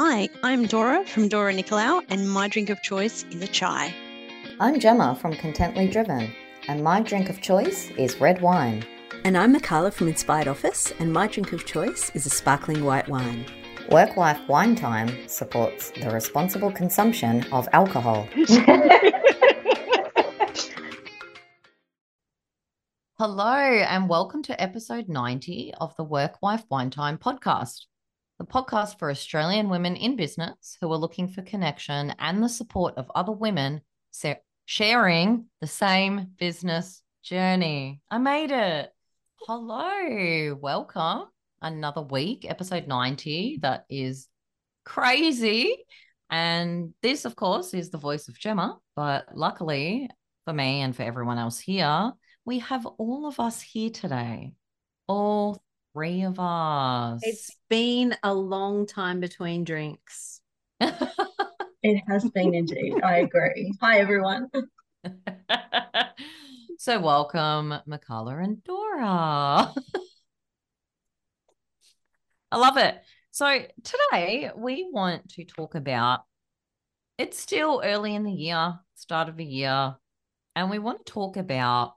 Hi, I'm Dora from Dora Nicolau, and my drink of choice is a chai. I'm Gemma from Contently Driven, and my drink of choice is red wine. And I'm Mikala from Inspired Office, and my drink of choice is a sparkling white wine. Work Wife Wine Time supports the responsible consumption of alcohol. Hello, and welcome to episode 90 of the Work Wife Wine Time podcast, the podcast for Australian women in business who are looking for connection and the support of other women sharing the same business journey. I made it. Hello, welcome. Another week, episode 90. That is crazy. And this, of course, is the voice of Gemma. But luckily for me and for everyone else here, we have all of us here today. All three of us. It's been a long time between drinks. It has been indeed. I agree. Hi, everyone. so welcome, Mikala and Dora. I love it. So today we want to talk about it's still early in the year, start of the year, and we want to talk about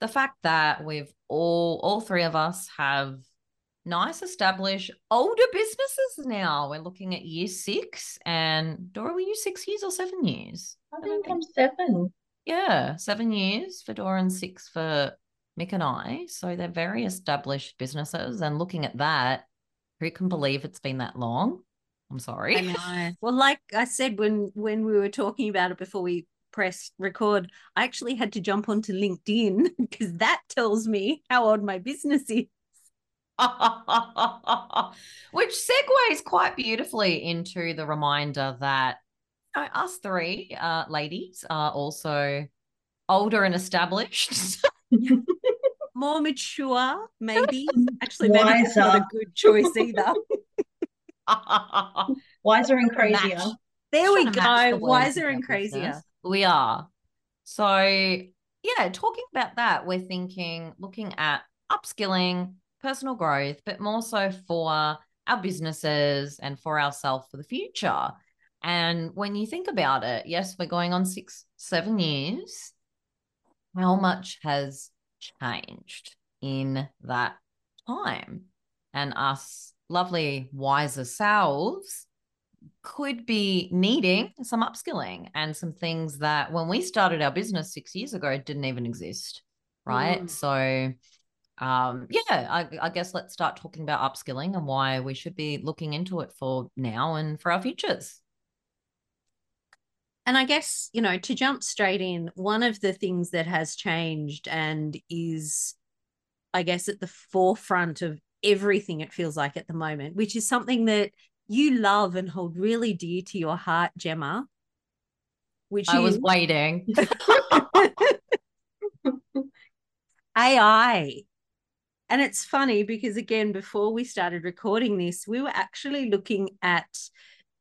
the fact that we've all all three of us have nice established older businesses now. We're looking at year six and Dora, were you six years or seven years? I think I'm seven. Yeah, seven years for Dora and six for Mick and I. So they're very established businesses. And looking at that, who can believe it's been that long? I'm sorry. I know. Well, like I said when when we were talking about it before we pressed record, I actually had to jump onto LinkedIn because that tells me how old my business is. Which segues quite beautifully into the reminder that you know, us three uh, ladies are also older and established. More mature, maybe. Actually, maybe that's not a good choice either. Wiser and crazier. Match. There we Trying to match go. the Wiser and crazier. business. We are. So, yeah, talking about that, we're thinking, looking at upskilling, personal growth, but more so for our businesses and for ourselves for the future. And when you think about it, yes, we're going on six, seven years. How much has changed in that time? And us lovely, wiser selves could be needing some upskilling and some things that when we started our business six years ago didn't even exist. Right. Mm. So, um, yeah, I, I guess let's start talking about upskilling and why we should be looking into it for now and for our futures. And I guess, you know, to jump straight in, one of the things that has changed and is, I guess, at the forefront of everything it feels like at the moment, which is something that you love and hold really dear to your heart, Gemma, which I was is waiting. AI. And it's funny because, again, before we started recording this, we were actually looking at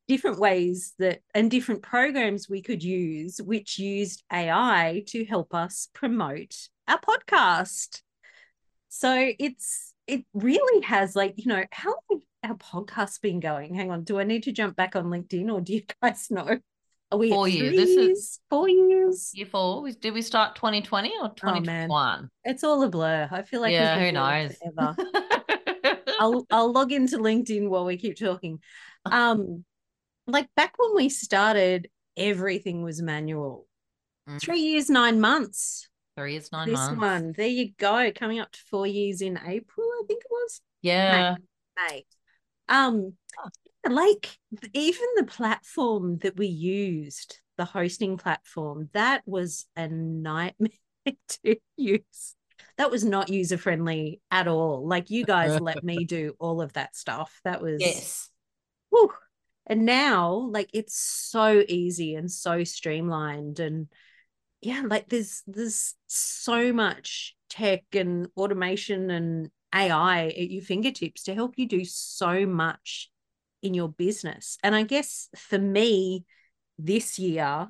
different ways that and different programs we could use which used AI to help us promote our podcast. So it's it really has like, you know, how our podcast been going? Hang on, do I need to jump back on LinkedIn or do you guys know? We Four years. three This is-? Four years? Year four, did we start 2020 or Oh, 2021? It's all a blur. I feel like yeah, who knows? I'll I'll log into LinkedIn while we keep talking. Um, like back when we started, everything was manual. Mm. Three years, nine months. Three years, nine this months. one, there you go, coming up to four years in April, I think it was Yeah. May. Um, like even the platform that we used, the hosting platform, that was a nightmare to use. That was not user friendly at all. Like you guys let me do all of that stuff. That was Yes. Whew. And now, like, it's so easy and so streamlined, and yeah, like there's there's so much tech and automation and AI at your fingertips to help you do so much in your business. And I guess for me, this year,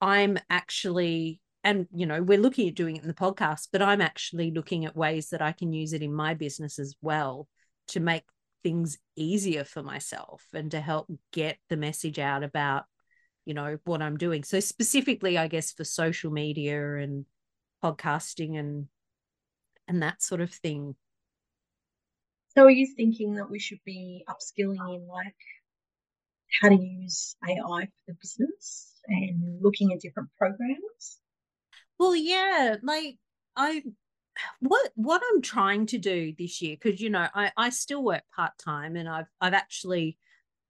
I'm actually, and you know, we're looking at doing it in the podcast, but I'm actually looking at ways that I can use it in my business as well to make things easier for myself and to help get the message out about you know what i'm doing so specifically i guess for social media and podcasting and and that sort of thing so are you thinking that we should be upskilling in like how to use ai for the business and looking at different programs? Well yeah like i what what i'm trying to do this year because you know i i still work part-time and i've i've actually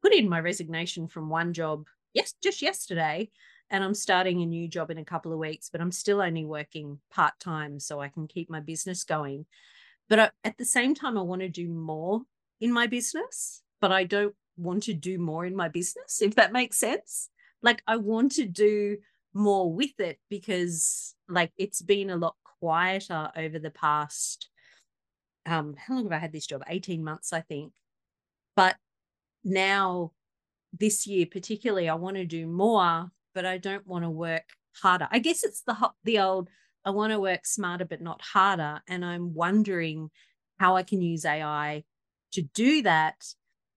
put in my resignation from one job yes just yesterday and i'm starting a new job in a couple of weeks but i'm still only working part-time so i can keep my business going but I, at the same time i want to do more in my business but i don't want to do more in my business if that makes sense. Like i want to do more with it because like it's been a lot quieter over the past um how long have I had this job? 18 months I think. But now this year particularly I want to do more but I don't want to work harder. I guess it's the the old I want to work smarter but not harder and I'm wondering how I can use AI to do that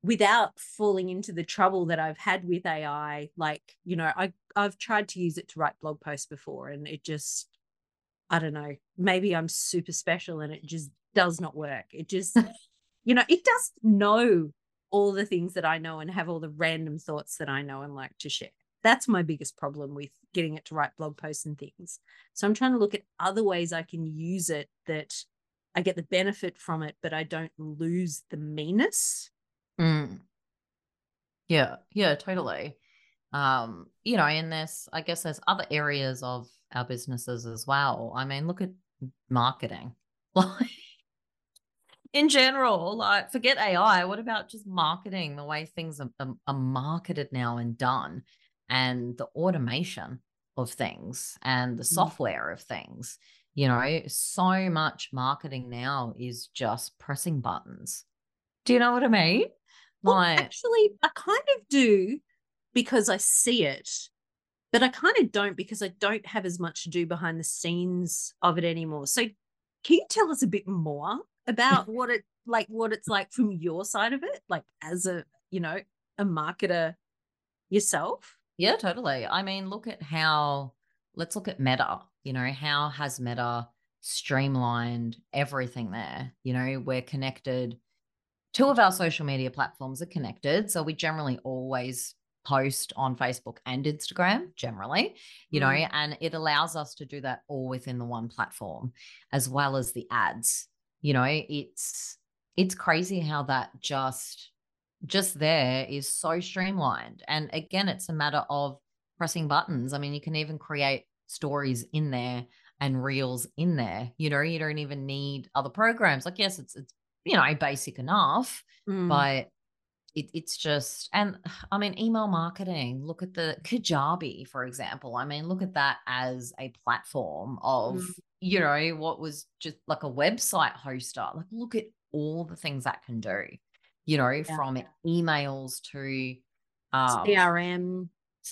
without falling into the trouble that I've had with AI like you know I I've tried to use it to write blog posts before and it just I don't know, maybe I'm super special and it just does not work. It just, you know, it does know all the things that I know and have all the random thoughts that I know and like to share. That's my biggest problem with getting it to write blog posts and things. So I'm trying to look at other ways I can use it that I get the benefit from it, but I don't lose the meanness. Mm. Yeah, yeah, totally. Um, you know, in this, I guess there's other areas of our businesses as well. I mean, look at marketing. Like in general, like forget AI. What about just marketing, the way things are, are, are marketed now and done, and the automation of things and the mm. software of things? You know, so much marketing now is just pressing buttons. Do you know what I mean? Well, like, actually, I kind of do because I see it but I kind of don't because I don't have as much to do behind the scenes of it anymore. So can you tell us a bit more about what it like what it's like from your side of it like as a you know a marketer yourself yeah totally i mean look at how let's look at meta you know how has meta streamlined everything there you know we're connected two of our social media platforms are connected so we generally always post on Facebook and Instagram generally, you mm. know, and it allows us to do that all within the one platform as well as the ads. You know, it's it's crazy how that just just there is so streamlined. And again, it's a matter of pressing buttons. I mean, you can even create stories in there and reels in there. You know, you don't even need other programs. Like, yes, it's it's you know basic enough, mm. but it, it's just and i mean email marketing look at the kajabi for example i mean look at that as a platform of mm. you know what was just like a website hoster like look at all the things that can do you know yeah. from emails to um, crm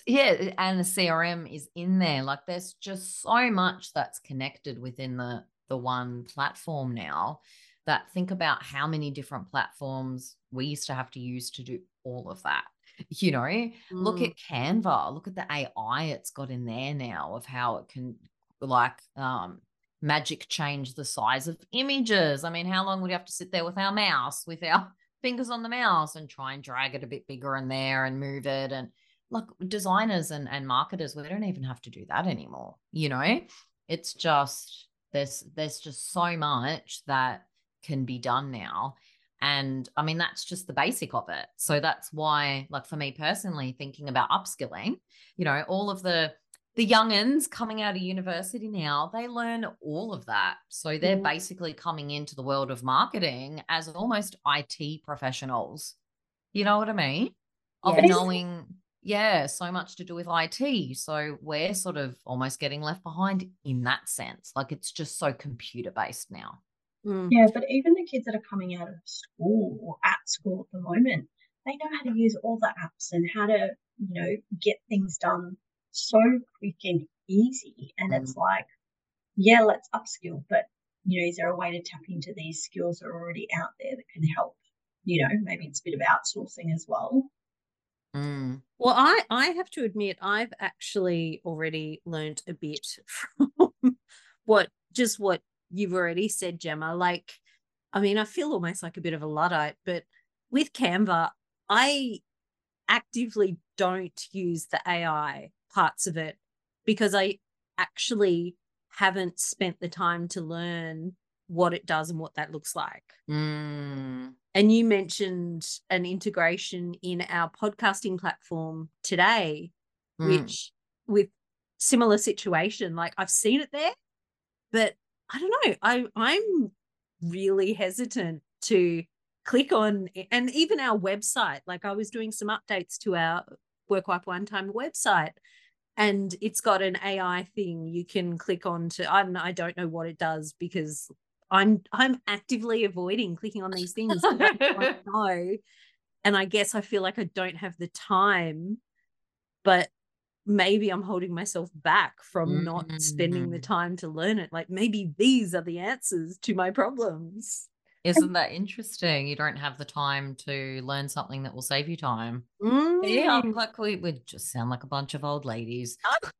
yeah and the crm is in there like there's just so much that's connected within the the one platform now that think about how many different platforms we used to have to use to do all of that. You know, mm. look at Canva, look at the AI it's got in there now of how it can like um magic change the size of images. I mean, how long would you have to sit there with our mouse, with our fingers on the mouse and try and drag it a bit bigger in there and move it and like designers and, and marketers, we don't even have to do that anymore. You know, it's just there's there's just so much that can be done now. And I mean, that's just the basic of it. So that's why, like for me personally, thinking about upskilling, you know, all of the the youngins coming out of university now, they learn all of that. So they're mm-hmm. basically coming into the world of marketing as almost IT professionals. You know what I mean? Of yes. knowing, yeah, so much to do with IT. So we're sort of almost getting left behind in that sense. Like it's just so computer based now. Mm. Yeah, but even the kids that are coming out of school or at school at the moment, they know how to use all the apps and how to, you know, get things done so quick and easy. And mm. it's like, yeah, let's upskill, but you know, is there a way to tap into these skills that are already out there that can help you know, maybe it's a bit of outsourcing as well. Mm. Well, I I have to admit I've actually already learned a bit from what just what you've already said, Gemma. Like, I mean, I feel almost like a bit of a luddite, but with Canva, I actively don't use the AI parts of it because I actually haven't spent the time to learn what it does and what that looks like. Mm. And you mentioned an integration in our podcasting platform today, Mm. which with similar situation, like I've seen it there, but I don't know. I I'm really hesitant to click on and even our website. Like I was doing some updates to our Work Wife Wine Time website, and it's got an AI thing you can click on to. I don't, I don't know what it does because I'm I'm actively avoiding clicking on these things. I don't know, and I guess I feel like I don't have the time, but maybe I'm holding myself back from not spending the Mm. time to learn it. Like maybe these are the answers to my problems. Isn't that interesting? You don't have the time to learn something that will save you time. Yeah, Mm. I'm like we would just sound like a bunch of old ladies.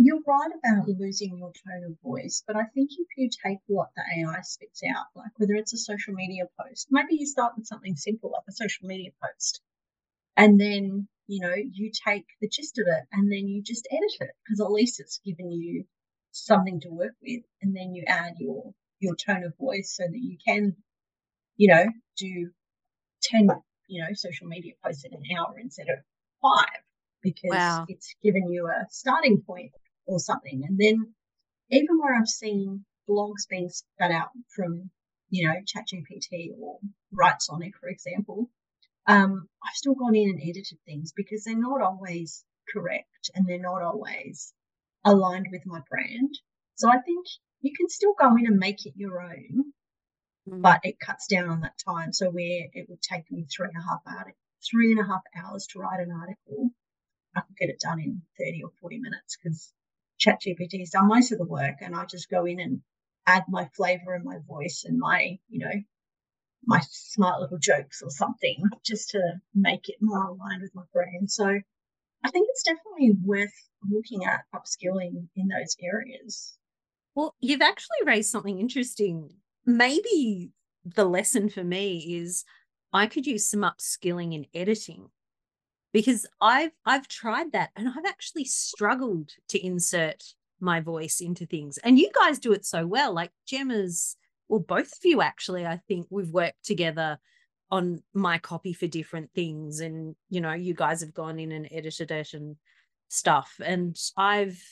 You're right about losing your tone of voice, but I think if you take what the AI spits out, like whether it's a social media post, maybe you start with something simple like a social media post, and then you know you take the gist of it and then you just edit it because at least it's given you something to work with, and then you add your your tone of voice so that you can, you know, do ten you know social media posts in an hour instead of five because Wow. it's given you a starting point or something. And then even where I've seen blogs being spat out from, you know, ChatGPT or Writesonic, for example, um, I've still gone in and edited things because they're not always correct and they're not always aligned with my brand. So I think you can still go in and make it your own, Mm. but it cuts down on that time. So where it would take me three and a half hours, three and a half hours to write an article, I could get it done in 30 or 40 minutes because ChatGPT has done most of the work and I just go in and add my flavor and my voice and my, you know, my smart little jokes or something just to make it more aligned with my brand. So I think it's definitely worth looking at upskilling in those areas. Well, you've actually raised something interesting. Maybe the lesson for me is I could use some upskilling in editing because I've I've tried that and I've actually struggled to insert my voice into things. And you guys do it so well. Like Gemma's, well, both of you actually, I think we've worked together on my copy for different things. And you know, you guys have gone in and edited it and stuff. And I've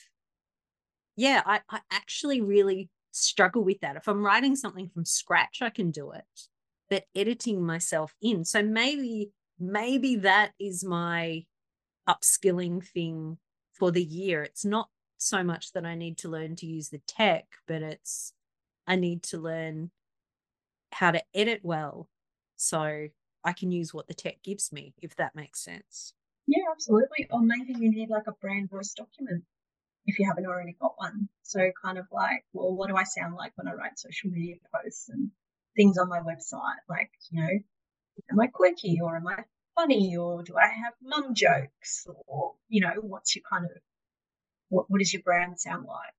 yeah, I, I actually really struggle with that. If I'm writing something from scratch, I can do it, but editing myself in. So maybe, maybe that is my upskilling thing for the year. It's not so much that I need to learn to use the tech, but it's I need to learn how to edit well so I can use what the tech gives me, if that makes sense. Yeah, absolutely. Or maybe you need like a brand voice document if you haven't already got one. So kind of like, well, what do I sound like when I write social media posts and things on my website? Like, you know, am I quirky or am I funny or do I have mum jokes or, you know, what's your kind of what what does your brand sound like?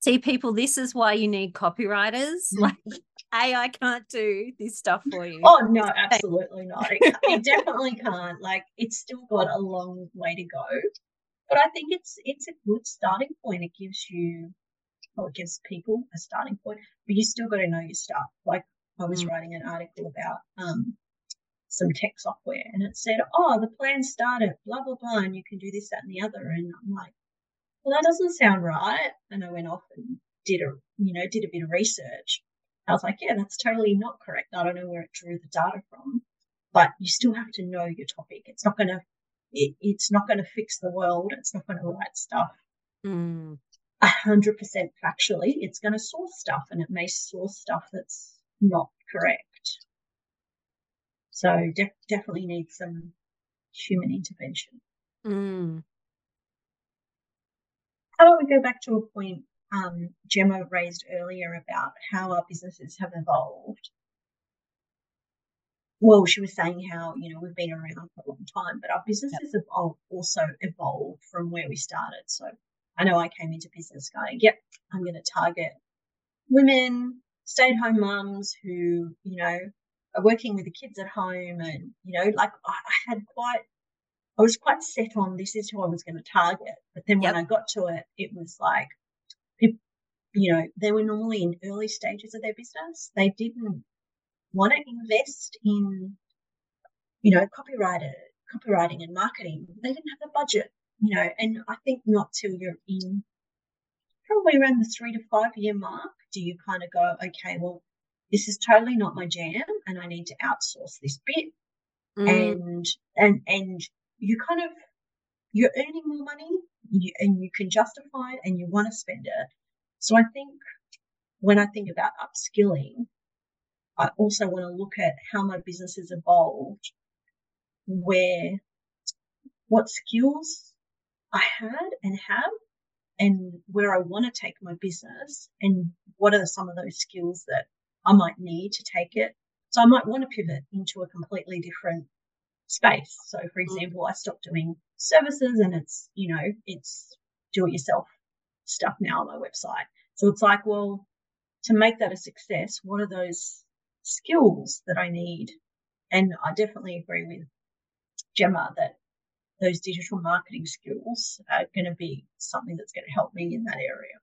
See, people, this is why you need copywriters. Mm. Like AI can't do this stuff for you. Oh no, absolutely not. It, it definitely can't. Like it's still got a long way to go. But I think it's it's a good starting point. It gives you or it gives people a starting point, but you still got to know your stuff. Like I was Mm. writing an article about um some tech software and it said, Oh, the plan started, blah blah blah, and you can do this, that, and the other. And I'm like, Well, that doesn't sound right. And I went off and did a you know, did a bit of research. I was like, Yeah, that's totally not correct. I don't know where it drew the data from. But you still have to know your topic. It's not gonna it, it's not going to fix the world. It's not going to write stuff Mm. a hundred percent factually. It's going to source stuff, and it may source stuff that's not correct. So def- definitely needs some human intervention. Mm. How about we go back to a point um, Gemma raised earlier about how our businesses have evolved? Well, she was saying how, you know, we've been around for a long time, but our businesses have also evolved from where we started. So I know I came into business going, yep, I'm going to target women, stay at home mums who, you know, are working with the kids at home. And, you know, like I, had quite, I was quite set on this is who I was going to target. But then when I got to it, it was like, it, you know, they were normally in early stages of their business. They didn't want to invest in, you know, copywriter, copywriting and marketing. They didn't have the budget, you know, and I think not till you're in probably around the three to five year mark do you kind of go, okay, well, this is totally not my jam and I need to outsource this bit. Mm. And and and you kind of you're earning more money you, and you can justify it and you want to spend it. So I think when I think about upskilling, I also want to look at how my business has evolved, where what skills I had and have, and where I want to take my business, and what are some of those skills that I might need to take it. So I might want to pivot into a completely different space. So, for mm. example, I stopped doing services and it's, you know, it's do it yourself stuff now on my website. So it's like, well, to make that a success, what are those skills that I need. And I definitely agree with Gemma that those digital marketing skills are going to be something that's going to help me in that area.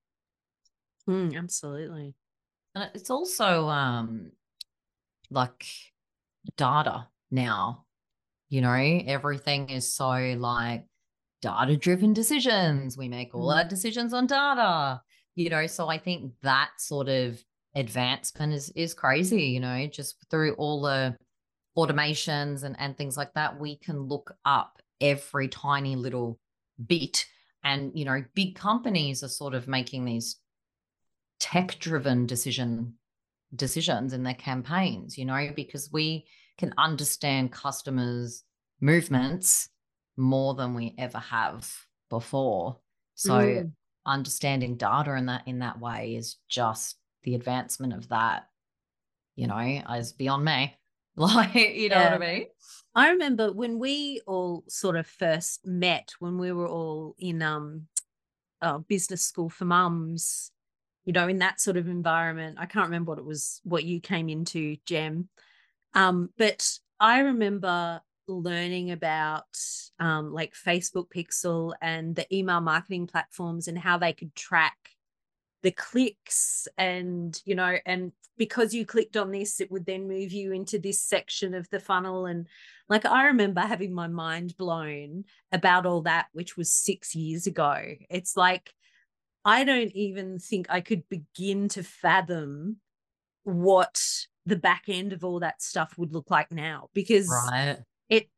Mm, absolutely. And it's also um like data now. You know, everything is so like data driven decisions. We make all mm. our decisions on data. You know, so I think that sort of advancement is is crazy you know just through all the automations and and things like that we can look up every tiny little bit and you know big companies are sort of making these tech driven decision decisions in their campaigns you know because we can understand customers movements more than we ever have before so mm. understanding data in that in that way is just the advancement of that, you know, is beyond me. Like, you know yeah. what I mean? I remember when we all sort of first met when we were all in um uh, business school for mums, you know, in that sort of environment. I can't remember what it was, what you came into, Gem. Um, but I remember learning about um, like Facebook Pixel and the email marketing platforms and how they could track the clicks and you know and because you clicked on this it would then move you into this section of the funnel. And like i remember having my mind blown about all that which was 6 years ago. It's like i don't even think i could begin to fathom what the back end of all that stuff would look like now because right. it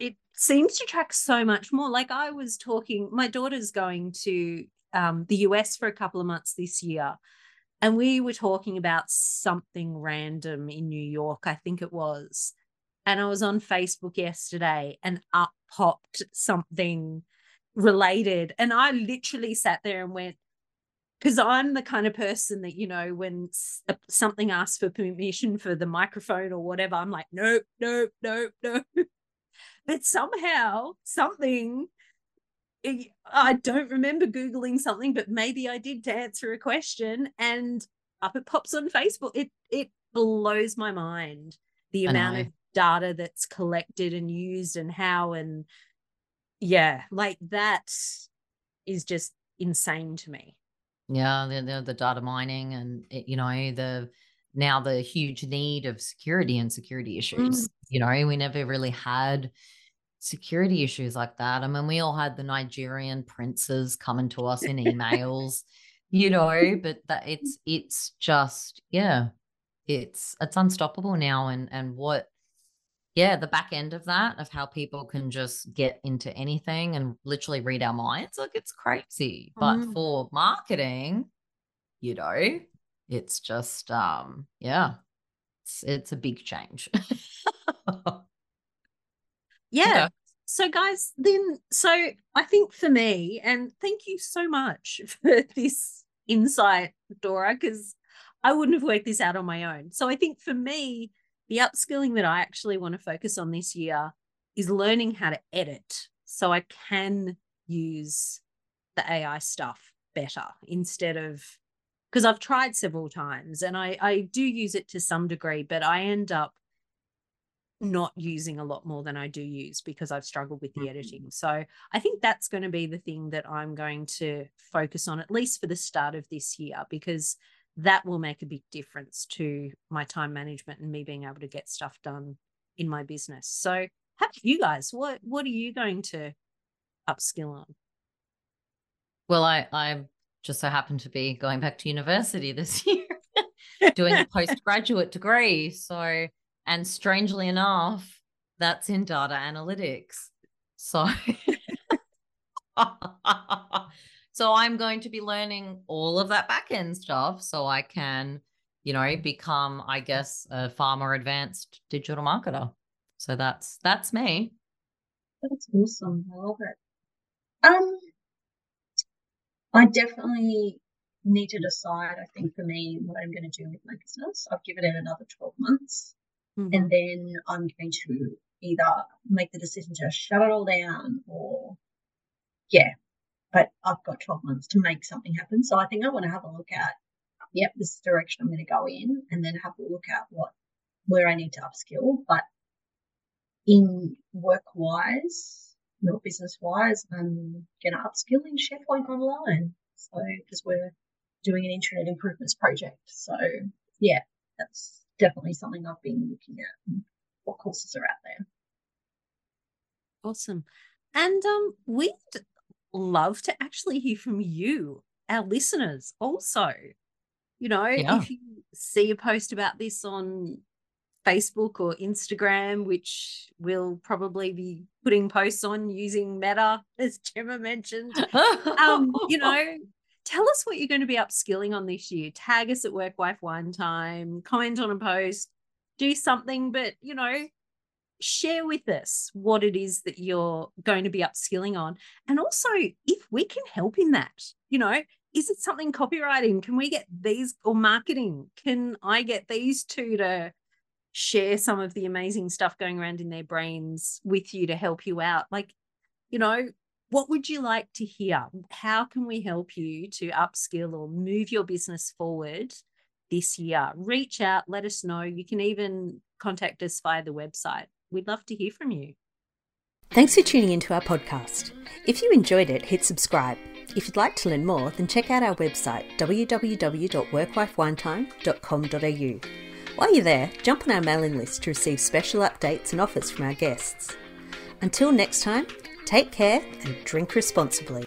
it seems to track so much more. Like i was talking my daughter's going to um, the US for a couple of months this year. And we were talking about something random in New York, I think it was. And I was on Facebook yesterday and up popped something related. And I literally sat there and went, because I'm the kind of person that, you know, when something asks for permission for the microphone or whatever, I'm like, nope, nope, nope, nope. but somehow something I don't remember Googling something, but maybe I did to answer a question and up it pops on Facebook. It it blows my mind the amount of data that's collected and used and how and yeah, like that is just insane to me. Yeah, the, the, the data mining and it, you know the now the huge need of security and security issues. Mm. You know, we never really had security issues like that. I mean, we all had the Nigerian princes coming to us in emails, you know, but that it's it's just yeah, it's it's unstoppable now. And and what yeah, the back end of that of how people can just get into anything and literally read our minds, like it's crazy. But mm. for marketing, you know, it's just um yeah, it's it's a big change. yeah. So, guys, then, so I think for me, and thank you so much for this insight, Dora, because I wouldn't have worked this out on my own. So, I think for me, the upskilling that I actually want to focus on this year is learning how to edit so I can use the AI stuff better instead of because I've tried several times and I, I do use it to some degree, but I end up not using a lot more than I do use because I've struggled with the mm-hmm. editing. So I think that's going to be the thing that I'm going to focus on, at least for the start of this year, because that will make a big difference to my time management and me being able to get stuff done in my business. So how about you guys? What what are you going to upskill on? Well, I I just so happen to be going back to university this year, doing a postgraduate degree. So, and strangely enough, that's in data analytics. So, so I'm going to be learning all of that back end stuff so I can, you know, become, I guess, a far more advanced digital marketer. So that's that's me. That's awesome. I love it. Um, I definitely need to decide, I think, for me, what I'm going to do with my business. I've given it another 12 months. Mm-hmm. And then I'm going to either make the decision to shut it all down or, yeah, but I've got 12 months to make something happen. So I think I want to have a look at, yep, this direction I'm going to go in, and then have a look at what, where I need to upskill. But in work wise, not business wise, I'm going to upskill in SharePoint Online. So, because we're doing an internet improvements project. So, yeah, that's definitely something I've been looking at. What courses are out there? Awesome. And um, we'd love to actually hear from you, our listeners, also. You know, yeah. if you see a post about this on Facebook or Instagram, which we'll probably be putting posts on using Meta, as Gemma mentioned. um, you know, tell us what you're going to be upskilling on this year. Tag us at Work Wife Wine Time, comment on a post, do something, but you know, share with us what it is that you're going to be upskilling on. And also, if we can help in that, you know, is it something copywriting? Can we get these or marketing? Can I get these two to share some of the amazing stuff going around in their brains with you to help you out. Like, you know, what would you like to hear? How can we help you to upskill or move your business forward this year? Reach out, let us know. You can even contact us via the website. We'd love to hear from you. Thanks for tuning into our podcast. If you enjoyed it, hit subscribe. If you'd like to learn more, then check out our website www.workwifewinetime.com.au. While you're there, jump on our mailing list to receive special updates and offers from our guests. Until next time, take care and drink responsibly.